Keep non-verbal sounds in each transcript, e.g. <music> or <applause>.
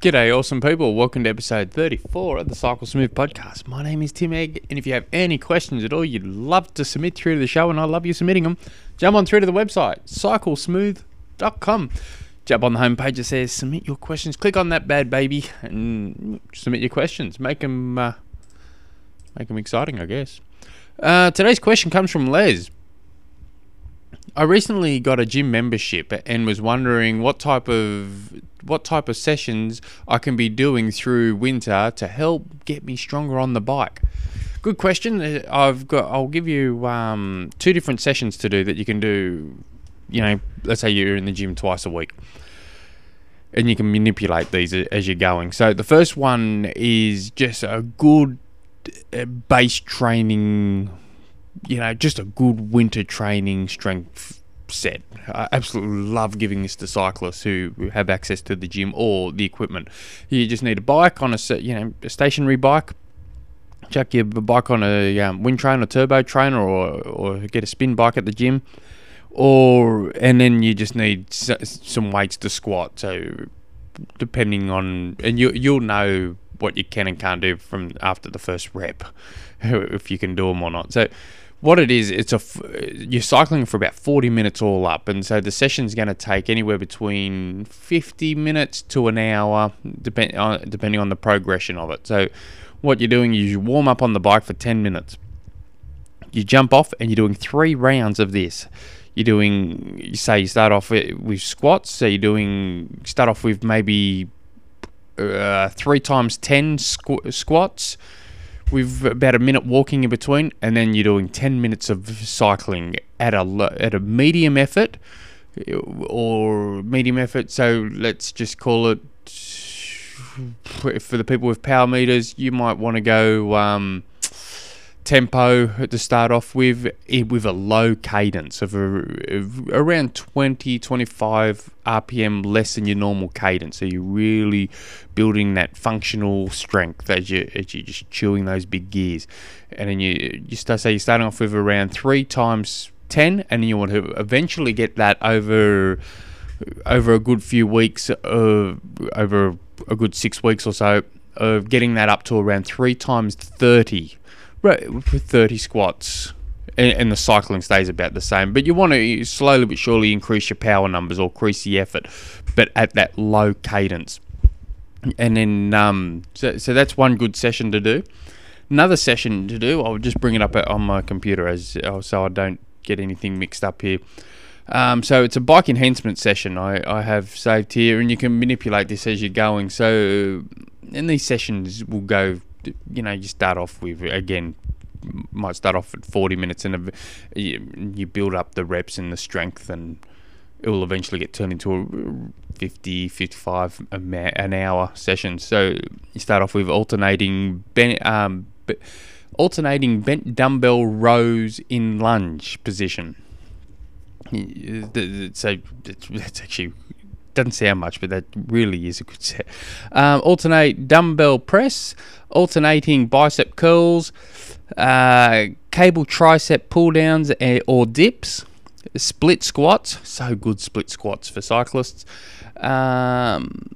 G'day, awesome people. Welcome to episode 34 of the Cycle Smooth podcast. My name is Tim Egg, and if you have any questions at all you'd love to submit through to the show, and I love you submitting them, jump on through to the website, cyclesmooth.com. Jump on the homepage that says submit your questions. Click on that bad baby and submit your questions. Make them, uh, make them exciting, I guess. Uh, today's question comes from Les. I recently got a gym membership and was wondering what type of what type of sessions I can be doing through winter to help get me stronger on the bike. Good question. Uh, I've got. I'll give you um, two different sessions to do that you can do. You know, let's say you're in the gym twice a week, and you can manipulate these as you're going. So the first one is just a good uh, base training you know, just a good winter training strength I absolutely love giving this to cyclists who have access to the gym or the equipment. You just need a bike on a you know a stationary bike. Chuck your bike on a um, wind train or turbo trainer, or or get a spin bike at the gym, or and then you just need some weights to squat. So depending on and you you'll know what you can and can't do from after the first rep <laughs> if you can do them or not. So what it is, it's a you're cycling for about 40 minutes all up, and so the session's going to take anywhere between 50 minutes to an hour, depend on, depending on the progression of it. So, what you're doing is you warm up on the bike for 10 minutes. You jump off, and you're doing three rounds of this. You're doing, you say, you start off with squats. So you're doing, start off with maybe uh, three times 10 squ- squats with about a minute walking in between, and then you're doing 10 minutes of cycling at a at a medium effort or medium effort. So let's just call it for the people with power meters. You might want to go. Um, tempo to start off with with a low cadence of, a, of, around 20 25 rpm less than your normal cadence. So you're really building that functional strength as you as you're just chewing those big gears. And then you you start say you're starting off with around 3 times 10 and you want to eventually get that over over a good few weeks uh, over a good 6 weeks or so of getting that up to around 3 times 30 Right, with 30 squats. And, and the cycling stays about the same. But you want to slowly but surely increase your power numbers or increase the effort, but at that low cadence. And then, um, so, so that's one good session to do. Another session to do, I'll just bring it up on my computer as oh, so I don't get anything mixed up here. Um, so it's a bike enhancement session I, I have saved here, and you can manipulate this as you're going. So, and these sessions will go you know, you start off with again might start off at 40 minutes and you, build up the reps and the strength and it will eventually get turned into a 50 55 an hour session. So you start off with alternating ben, um, alternating bent dumbbell rows in lunge position. So it's actually doesn't sound much, but that really is a good set. Um, alternate dumbbell press, alternating bicep curls, uh, cable tricep pull downs eh, or dips, split squats. So good split squats for cyclists. Um,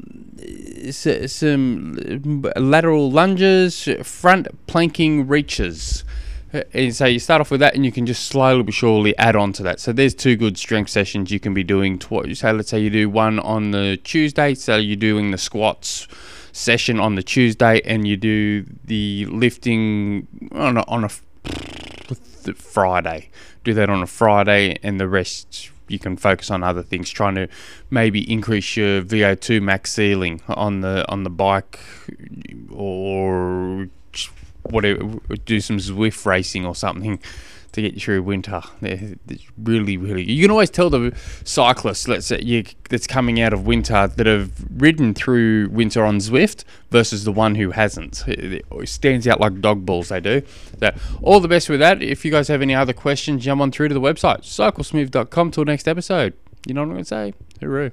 some lateral lunges, front planking reaches. Uh, and so you start off with that, and you can just slowly but surely add on to that. So there's two good strength sessions you can be doing. Tw- so let's say you do one on the Tuesday, so you're doing the squats session on the Tuesday, and you do the lifting on a, on a Friday. Do that on a Friday, and the rest you can focus on other things, trying to maybe increase your VO2 max ceiling on the on the bike, or whatever, do some Zwift racing or something to get you through winter. It's really, really. You can always tell the cyclists, let's say, you, that's coming out of winter that have ridden through winter on Zwift versus the one who hasn't. It stands out like dog balls, they do. So, all the best with that. If you guys have any other questions, jump on through to the website, cyclesmooth.com. Till next episode. You know what I'm going to say? Hooroo.